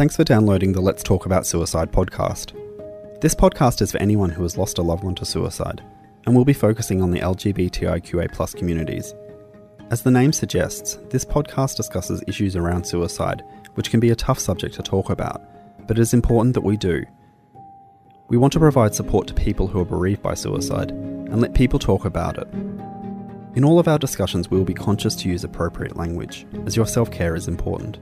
Thanks for downloading the Let's Talk About Suicide podcast. This podcast is for anyone who has lost a loved one to suicide, and we'll be focusing on the LGBTIQA communities. As the name suggests, this podcast discusses issues around suicide, which can be a tough subject to talk about, but it is important that we do. We want to provide support to people who are bereaved by suicide and let people talk about it. In all of our discussions, we will be conscious to use appropriate language, as your self care is important.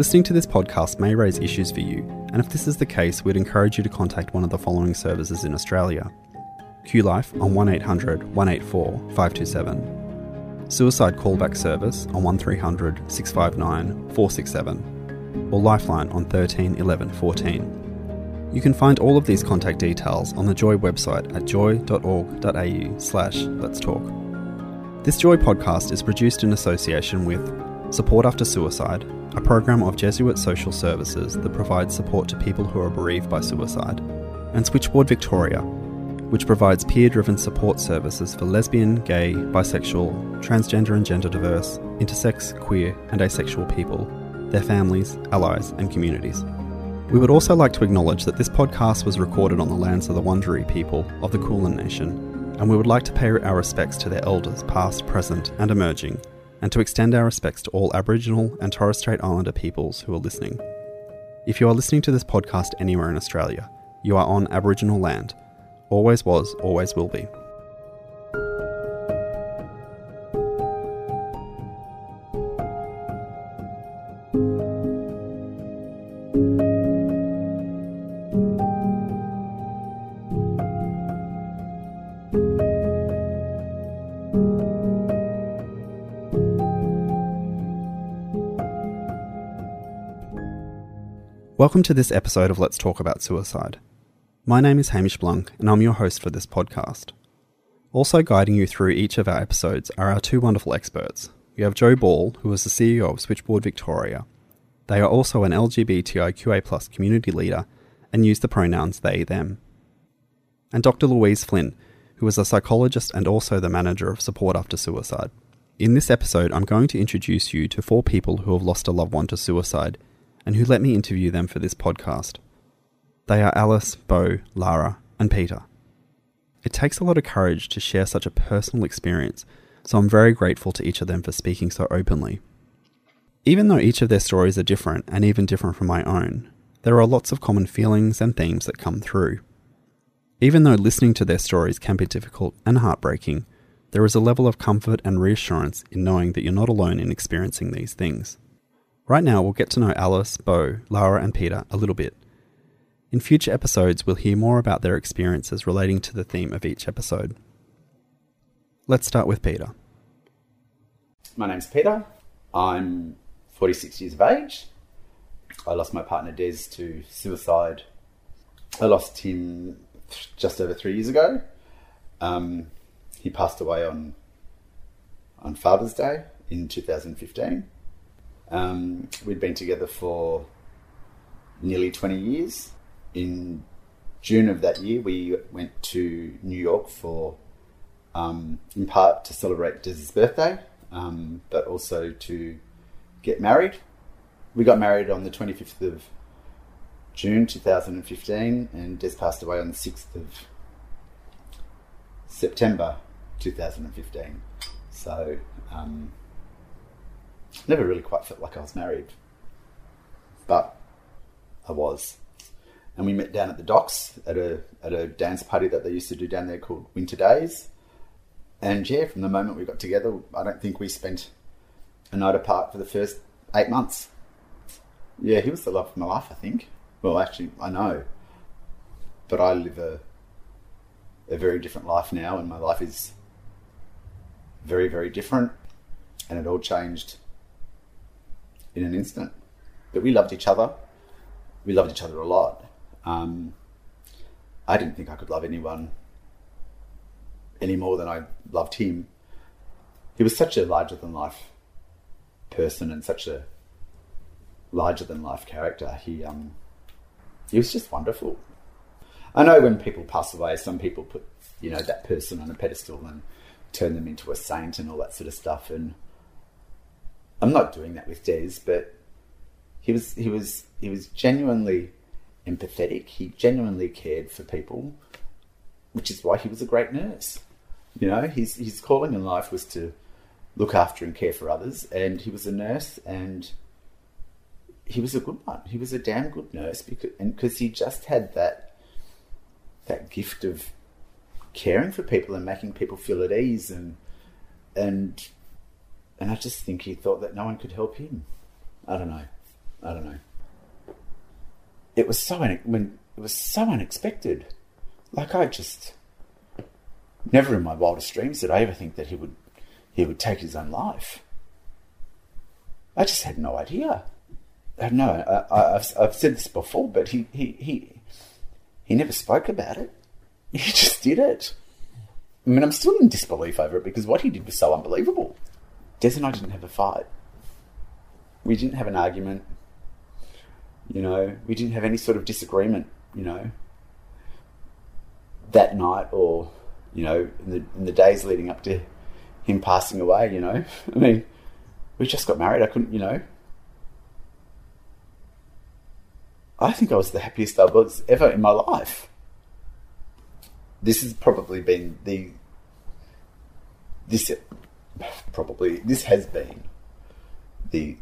Listening to this podcast may raise issues for you, and if this is the case, we'd encourage you to contact one of the following services in Australia QLife Life on 1800 184 527, Suicide Callback Service on 1300 659 467, or Lifeline on 13 11 14. You can find all of these contact details on the Joy website at joy.org.au slash let's talk. This Joy podcast is produced in association with Support After Suicide, a program of Jesuit social services that provides support to people who are bereaved by suicide, and Switchboard Victoria, which provides peer driven support services for lesbian, gay, bisexual, transgender and gender diverse, intersex, queer, and asexual people, their families, allies, and communities. We would also like to acknowledge that this podcast was recorded on the lands of the Wurundjeri people of the Kulin Nation, and we would like to pay our respects to their elders, past, present, and emerging, and to extend our respects to all Aboriginal and Torres Strait Islander peoples who are listening. If you are listening to this podcast anywhere in Australia, you are on Aboriginal land. Always was, always will be. Welcome to this episode of Let's Talk About Suicide. My name is Hamish Blunk, and I'm your host for this podcast. Also guiding you through each of our episodes are our two wonderful experts. We have Joe Ball, who is the CEO of Switchboard Victoria. They are also an LGBTIQA community leader and use the pronouns they, them. And Dr. Louise Flynn, who is a psychologist and also the manager of Support After Suicide. In this episode, I'm going to introduce you to four people who have lost a loved one to suicide and who let me interview them for this podcast. They are Alice, Bo, Lara, and Peter. It takes a lot of courage to share such a personal experience, so I'm very grateful to each of them for speaking so openly. Even though each of their stories are different and even different from my own, there are lots of common feelings and themes that come through. Even though listening to their stories can be difficult and heartbreaking, there is a level of comfort and reassurance in knowing that you're not alone in experiencing these things. Right now, we'll get to know Alice, Bo, Lara, and Peter a little bit. In future episodes, we'll hear more about their experiences relating to the theme of each episode. Let's start with Peter. My name's Peter. I'm 46 years of age. I lost my partner Des to suicide. I lost him just over three years ago. Um, he passed away on on Father's Day in 2015. Um, we'd been together for nearly 20 years. In June of that year, we went to New York for, um, in part, to celebrate Des's birthday, um, but also to get married. We got married on the 25th of June 2015, and Des passed away on the 6th of September 2015. So, um, never really quite felt like I was married, but I was. And we met down at the docks at a at a dance party that they used to do down there called Winter Days. And yeah, from the moment we got together, I don't think we spent a night apart for the first eight months. Yeah, he was the love of my life, I think. Well, actually, I know, but I live a a very different life now, and my life is very, very different, and it all changed in an instant. but we loved each other. We loved each other a lot. Um, I didn't think I could love anyone any more than I loved him. He was such a larger than life person and such a larger than life character. He um, he was just wonderful. I know when people pass away, some people put you know that person on a pedestal and turn them into a saint and all that sort of stuff. And I'm not doing that with Des, but he was he was he was genuinely empathetic. He genuinely cared for people, which is why he was a great nurse. You know, his his calling in life was to look after and care for others, and he was a nurse, and he was a good one. He was a damn good nurse because and because he just had that that gift of caring for people and making people feel at ease and and and I just think he thought that no one could help him. I don't know. I don't know. It was so when it was so unexpected. Like I just never in my wildest dreams did I ever think that he would he would take his own life. I just had no idea. I know I, have I've said this before, but he, he, he, he never spoke about it. He just did it. I mean, I'm still in disbelief over it because what he did was so unbelievable. Des and I didn't have a fight. We didn't have an argument. You know, we didn't have any sort of disagreement, you know, that night or, you know, in the, in the days leading up to him passing away, you know. I mean, we just got married. I couldn't, you know. I think I was the happiest I was ever in my life. This has probably been the this probably this has been the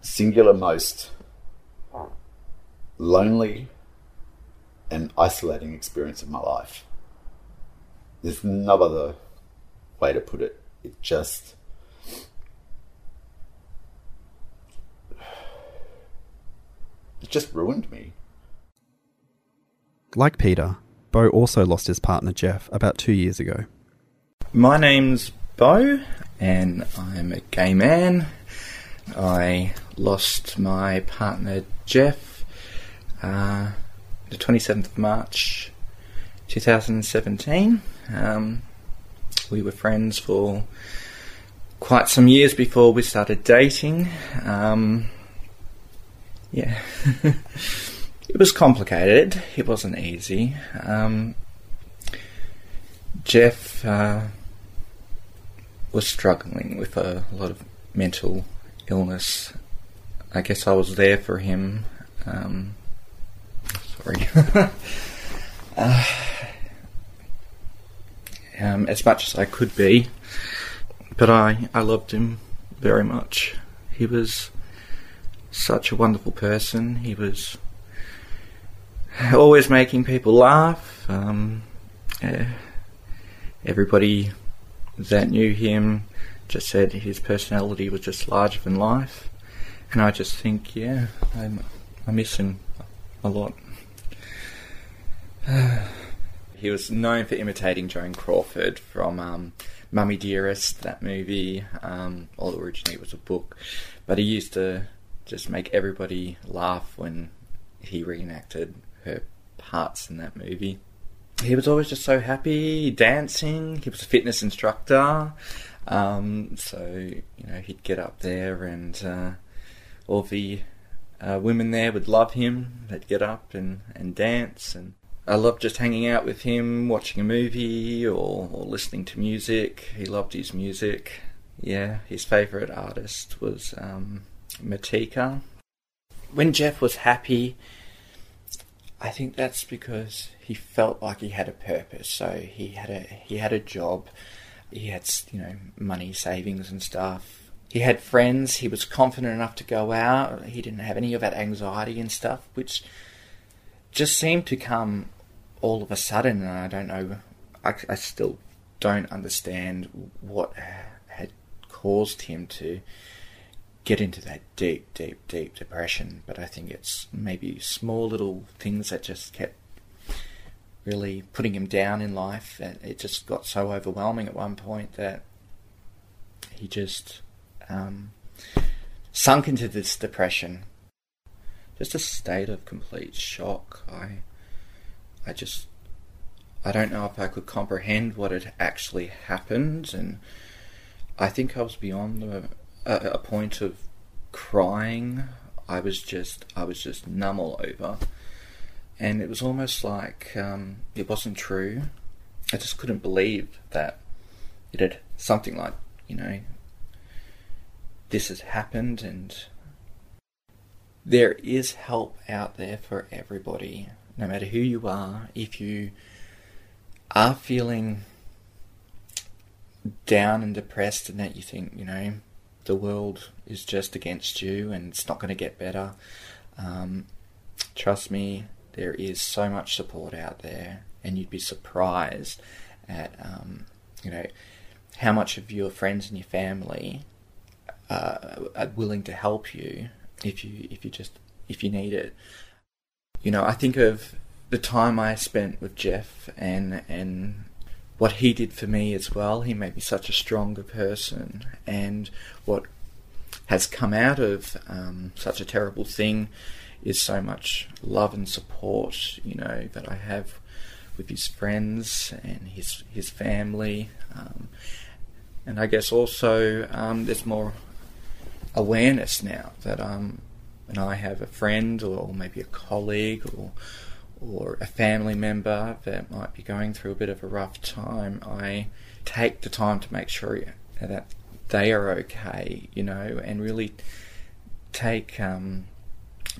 singular most lonely and isolating experience of my life. There's no other way to put it. It just it just ruined me. Like Peter, Bo also lost his partner Jeff about two years ago. My name's Bo, and I'm a gay man. I lost my partner Jeff uh, the 27th of March 2017. Um, we were friends for quite some years before we started dating. Um, yeah. it was complicated. It wasn't easy. Um, Jeff uh, was struggling with a lot of mental illness. I guess I was there for him. Um, sorry. uh, um, as much as I could be, but I, I loved him very much. He was such a wonderful person. He was always making people laugh. Um, uh, everybody that knew him just said his personality was just larger than life. And I just think, yeah, I, I miss him a lot. he was known for imitating Joan Crawford from um, Mommie Dearest, that movie. Um, well, originally it was a book, but he used to just make everybody laugh when he reenacted her parts in that movie. He was always just so happy, dancing. He was a fitness instructor. Um, so, you know, he'd get up there and uh, all the uh, women there would love him. They'd get up and, and dance. And I loved just hanging out with him, watching a movie or, or listening to music. He loved his music. Yeah, his favourite artist was um, Matika. When Jeff was happy, I think that's because he felt like he had a purpose. So he had a he had a job, he had you know money savings and stuff. He had friends. He was confident enough to go out. He didn't have any of that anxiety and stuff, which just seemed to come all of a sudden. And I don't know. I, I still don't understand what had caused him to get into that deep, deep, deep depression. But I think it's maybe small little things that just kept really putting him down in life. It just got so overwhelming at one point that he just um, sunk into this depression. just a state of complete shock. I I just I don't know if I could comprehend what had actually happened, and I think I was beyond the, a, a point of crying. I was just I was just numb all over, and it was almost like um, it wasn't true. I just couldn't believe that it had something like you know this has happened, and there is help out there for everybody, no matter who you are. If you are feeling down and depressed and that you think, you know, the world is just against you and it's not going to get better, um, trust me, there is so much support out there, and you'd be surprised at, um, you know, how much of your friends and your family uh, are willing to help you if you if you just if you need it. You know, I think of the time I spent with Jeff and and what he did for me as well. He made me such a stronger person, and what has come out of um, such a terrible thing is so much love and support. You know that I have with his friends and his his family, um, and I guess also um, there's more awareness now that um, when I have a friend or maybe a colleague or or a family member that might be going through a bit of a rough time, I take the time to make sure that they are okay, you know, and really take um,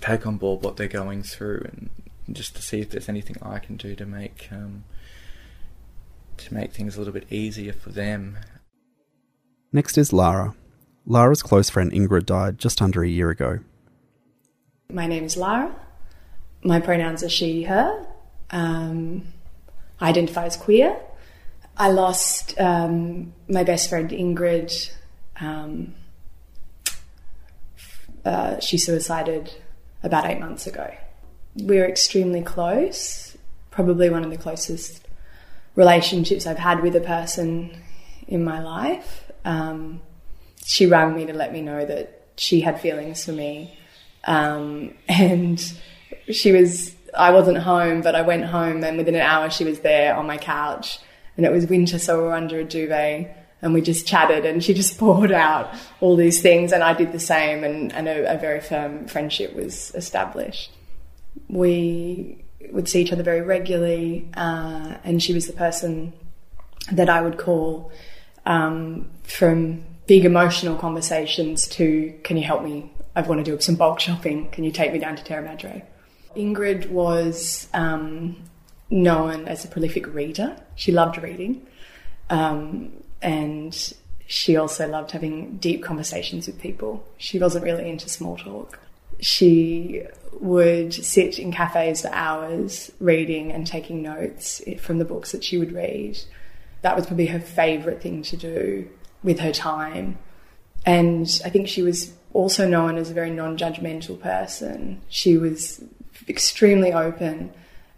take on board what they're going through, and just to see if there's anything I can do to make um, to make things a little bit easier for them. Next is Lara. Lara's close friend Ingrid died just under a year ago. My name is Lara. My pronouns are she, her. Um, I identify as queer. I lost um, my best friend Ingrid. Um, uh, she suicided about eight months ago. We were extremely close, probably one of the closest relationships I've had with a person in my life. Um, she rang me to let me know that she had feelings for me. Um, and she was, I wasn't home, but I went home and within an hour she was there on my couch. And it was winter, so we were under a duvet and we just chatted and she just poured out all these things and I did the same and, and a, a very firm friendship was established. We would see each other very regularly uh, and she was the person that I would call um, from big emotional conversations to can you help me? I want to do some bulk shopping. Can you take me down to Terra Madre? Ingrid was um, known as a prolific reader. She loved reading. Um, and she also loved having deep conversations with people. She wasn't really into small talk. She would sit in cafes for hours reading and taking notes from the books that she would read. That was probably her favourite thing to do with her time. And I think she was also known as a very non judgmental person. She was extremely open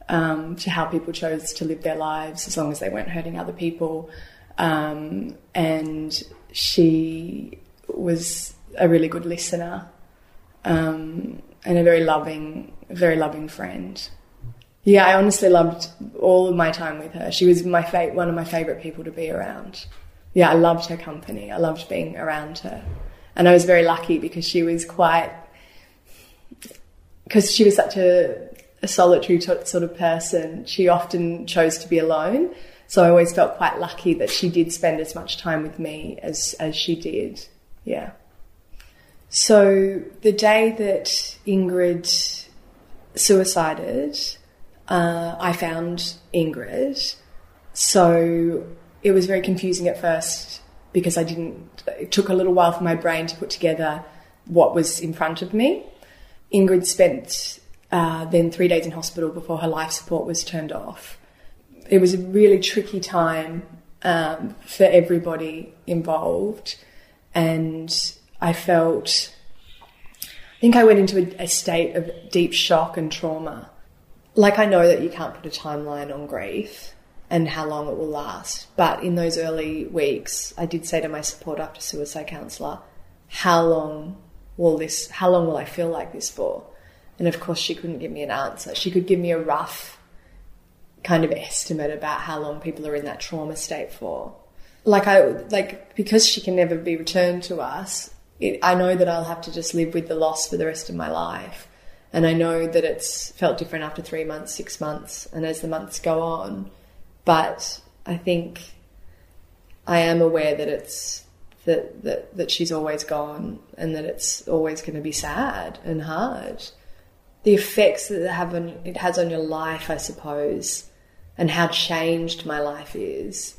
um, to how people chose to live their lives as long as they weren't hurting other people. Um, and she was a really good listener um, and a very loving, very loving friend. Yeah, I honestly loved all of my time with her. She was my fa- one of my favourite people to be around yeah, I loved her company. I loved being around her. And I was very lucky because she was quite, because she was such a, a solitary t- sort of person, she often chose to be alone. So I always felt quite lucky that she did spend as much time with me as, as she did. Yeah. So the day that Ingrid suicided, uh, I found Ingrid. So it was very confusing at first because I didn't, it took a little while for my brain to put together what was in front of me. Ingrid spent uh, then three days in hospital before her life support was turned off. It was a really tricky time um, for everybody involved, and I felt, I think I went into a, a state of deep shock and trauma. Like I know that you can't put a timeline on grief, and how long it will last. But in those early weeks, I did say to my support after suicide counsellor, how long will this, how long will I feel like this for? And of course, she couldn't give me an answer. She could give me a rough kind of estimate about how long people are in that trauma state for. Like I like because she can never be returned to us. It, I know that I'll have to just live with the loss for the rest of my life, and I know that it's felt different after three months, six months, and as the months go on. But I think I am aware that it's that that that she's always gone, and that it's always going to be sad and hard. The effects that it have on it has on your life, I suppose, and how changed my life is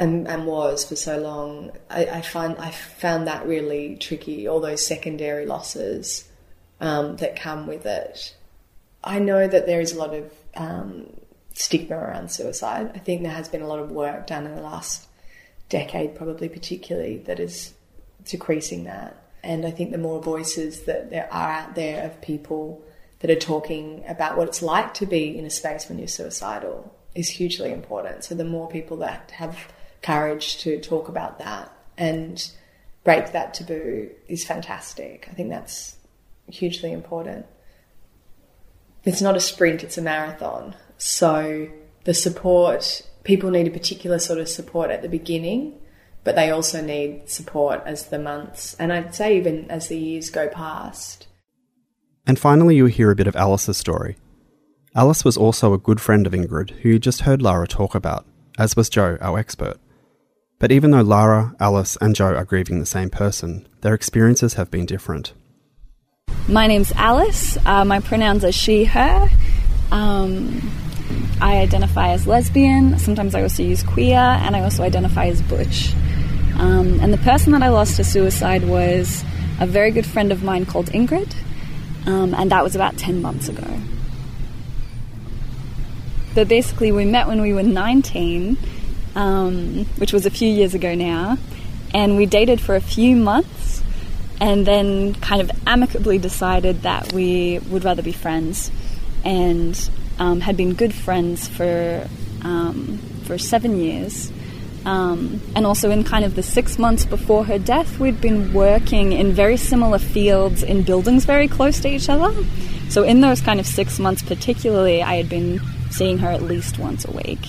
and, and was for so long, I, I find I found that really tricky. All those secondary losses um, that come with it. I know that there is a lot of um, stigma around suicide. I think there has been a lot of work done in the last decade, probably particularly, that is decreasing that. And I think the more voices that there are out there of people that are talking about what it's like to be in a space when you're suicidal is hugely important. So the more people that have courage to talk about that and break that taboo is fantastic. I think that's hugely important. It's not a sprint, it's a marathon. So the support, people need a particular sort of support at the beginning, but they also need support as the months and I'd say even as the years go past. And finally, you hear a bit of Alice's story. Alice was also a good friend of Ingrid, who you just heard Lara talk about, as was Joe, our expert. But even though Lara, Alice, and Joe are grieving the same person, their experiences have been different. My name's Alice. Uh, my pronouns are she, her. Um, I identify as lesbian. Sometimes I also use queer, and I also identify as butch. Um, and the person that I lost to suicide was a very good friend of mine called Ingrid, um, and that was about 10 months ago. But basically, we met when we were 19 um, which was a few years ago now, and we dated for a few months and then kind of amicably decided that we would rather be friends and um, had been good friends for, um, for seven years. Um, and also, in kind of the six months before her death, we'd been working in very similar fields in buildings very close to each other. So, in those kind of six months, particularly, I had been seeing her at least once a week.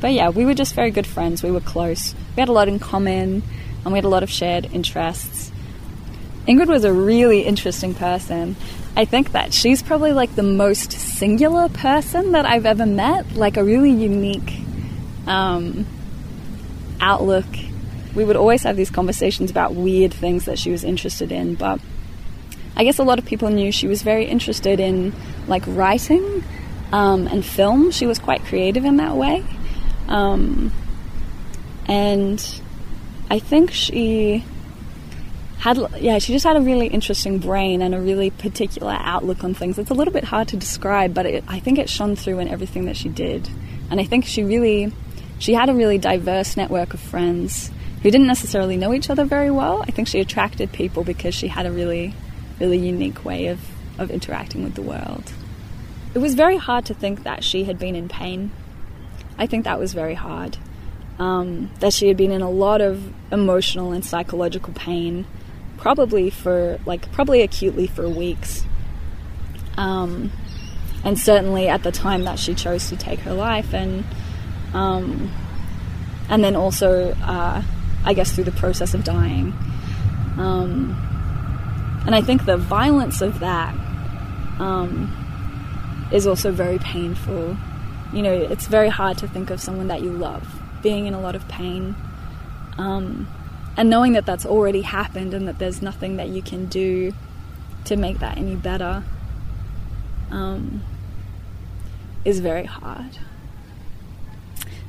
But yeah, we were just very good friends. We were close. We had a lot in common and we had a lot of shared interests. Ingrid was a really interesting person. I think that she's probably like the most singular person that I've ever met, like a really unique um, outlook. We would always have these conversations about weird things that she was interested in, but I guess a lot of people knew she was very interested in like writing um, and film. She was quite creative in that way. Um, and I think she had, yeah, she just had a really interesting brain and a really particular outlook on things. It's a little bit hard to describe, but it, I think it shone through in everything that she did. And I think she really, she had a really diverse network of friends who didn't necessarily know each other very well. I think she attracted people because she had a really, really unique way of, of interacting with the world. It was very hard to think that she had been in pain I think that was very hard. Um, that she had been in a lot of emotional and psychological pain, probably for like probably acutely for weeks. Um, and certainly at the time that she chose to take her life, and um, and then also, uh, I guess, through the process of dying. Um, and I think the violence of that um, is also very painful you know, it's very hard to think of someone that you love being in a lot of pain. Um, and knowing that that's already happened and that there's nothing that you can do to make that any better um, is very hard.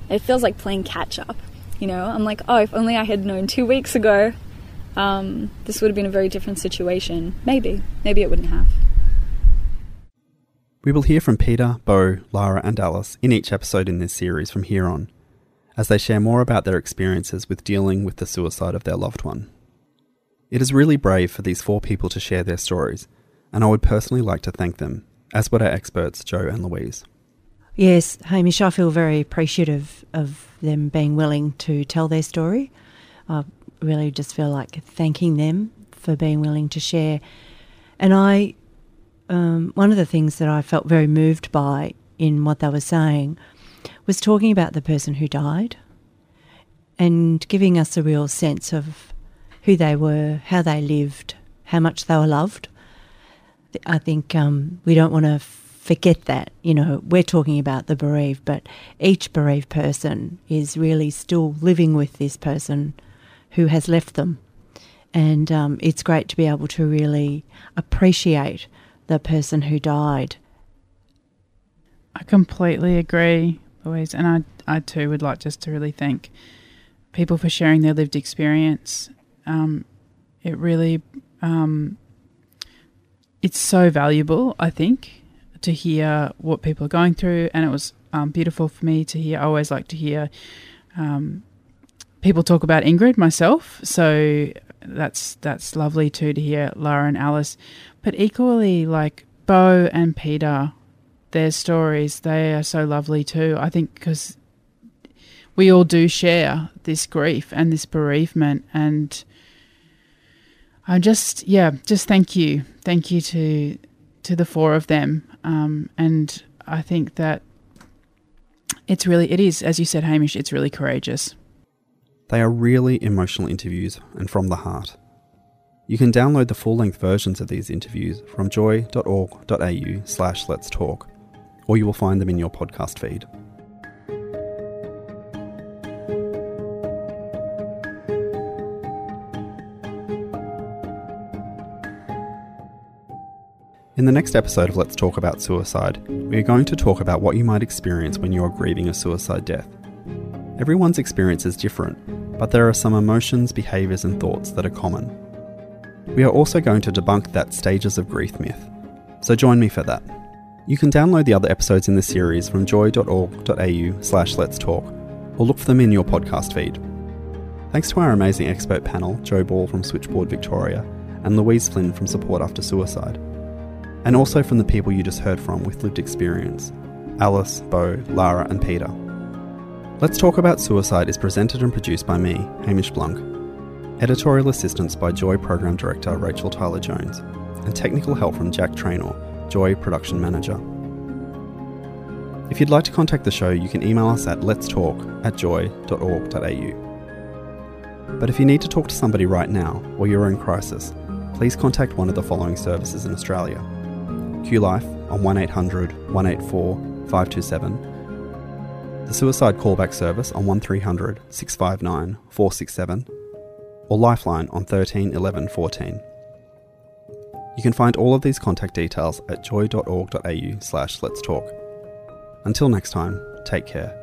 It feels like playing catch up. You know, I'm like, oh, if only I had known two weeks ago, um, this would have been a very different situation. Maybe. Maybe it wouldn't have. We will hear from Peter, Bo, Lara, and Alice in each episode in this series from here on, as they share more about their experiences with dealing with the suicide of their loved one. It is really brave for these four people to share their stories, and I would personally like to thank them, as would our experts Joe and Louise. Yes, Hamish, I feel very appreciative of them being willing to tell their story. I really just feel like thanking them for being willing to share. And I um, one of the things that I felt very moved by in what they were saying was talking about the person who died and giving us a real sense of who they were, how they lived, how much they were loved. I think um, we don't want to forget that. You know, we're talking about the bereaved, but each bereaved person is really still living with this person who has left them. And um, it's great to be able to really appreciate the person who died. I completely agree, Louise, and I, I too would like just to really thank people for sharing their lived experience. Um, it really, um, it's so valuable, I think, to hear what people are going through, and it was um, beautiful for me to hear. I always like to hear um, people talk about Ingrid myself, so that's that's lovely too to hear Lara and Alice, but equally like Bo and Peter, their stories they are so lovely too. I think because we all do share this grief and this bereavement and. I'm just yeah, just thank you, thank you to to the four of them um, and I think that it's really, it is, as you said, Hamish, it's really courageous. They are really emotional interviews and from the heart. You can download the full length versions of these interviews from joy.org.au slash let's talk, or you will find them in your podcast feed. In the next episode of Let's Talk About Suicide, we are going to talk about what you might experience when you are grieving a suicide death. Everyone's experience is different, but there are some emotions, behaviours, and thoughts that are common. We are also going to debunk that stages of grief myth, so join me for that. You can download the other episodes in the series from joy.org.au slash let's talk, or look for them in your podcast feed. Thanks to our amazing expert panel, Joe Ball from Switchboard Victoria, and Louise Flynn from Support After Suicide and also from the people you just heard from with lived experience Alice, Bo, Lara, and Peter. Let's Talk About Suicide is presented and produced by me, Hamish Blunk. Editorial assistance by Joy Program Director Rachel Tyler Jones, and technical help from Jack Trainor, Joy Production Manager. If you'd like to contact the show, you can email us at letstalk at joy.org.au. But if you need to talk to somebody right now, or you're in crisis, please contact one of the following services in Australia QLife on 1800 184 527, the Suicide Callback Service on 1300 659 467, or Lifeline on 13 11 14. You can find all of these contact details at joy.org.au slash let's talk. Until next time, take care.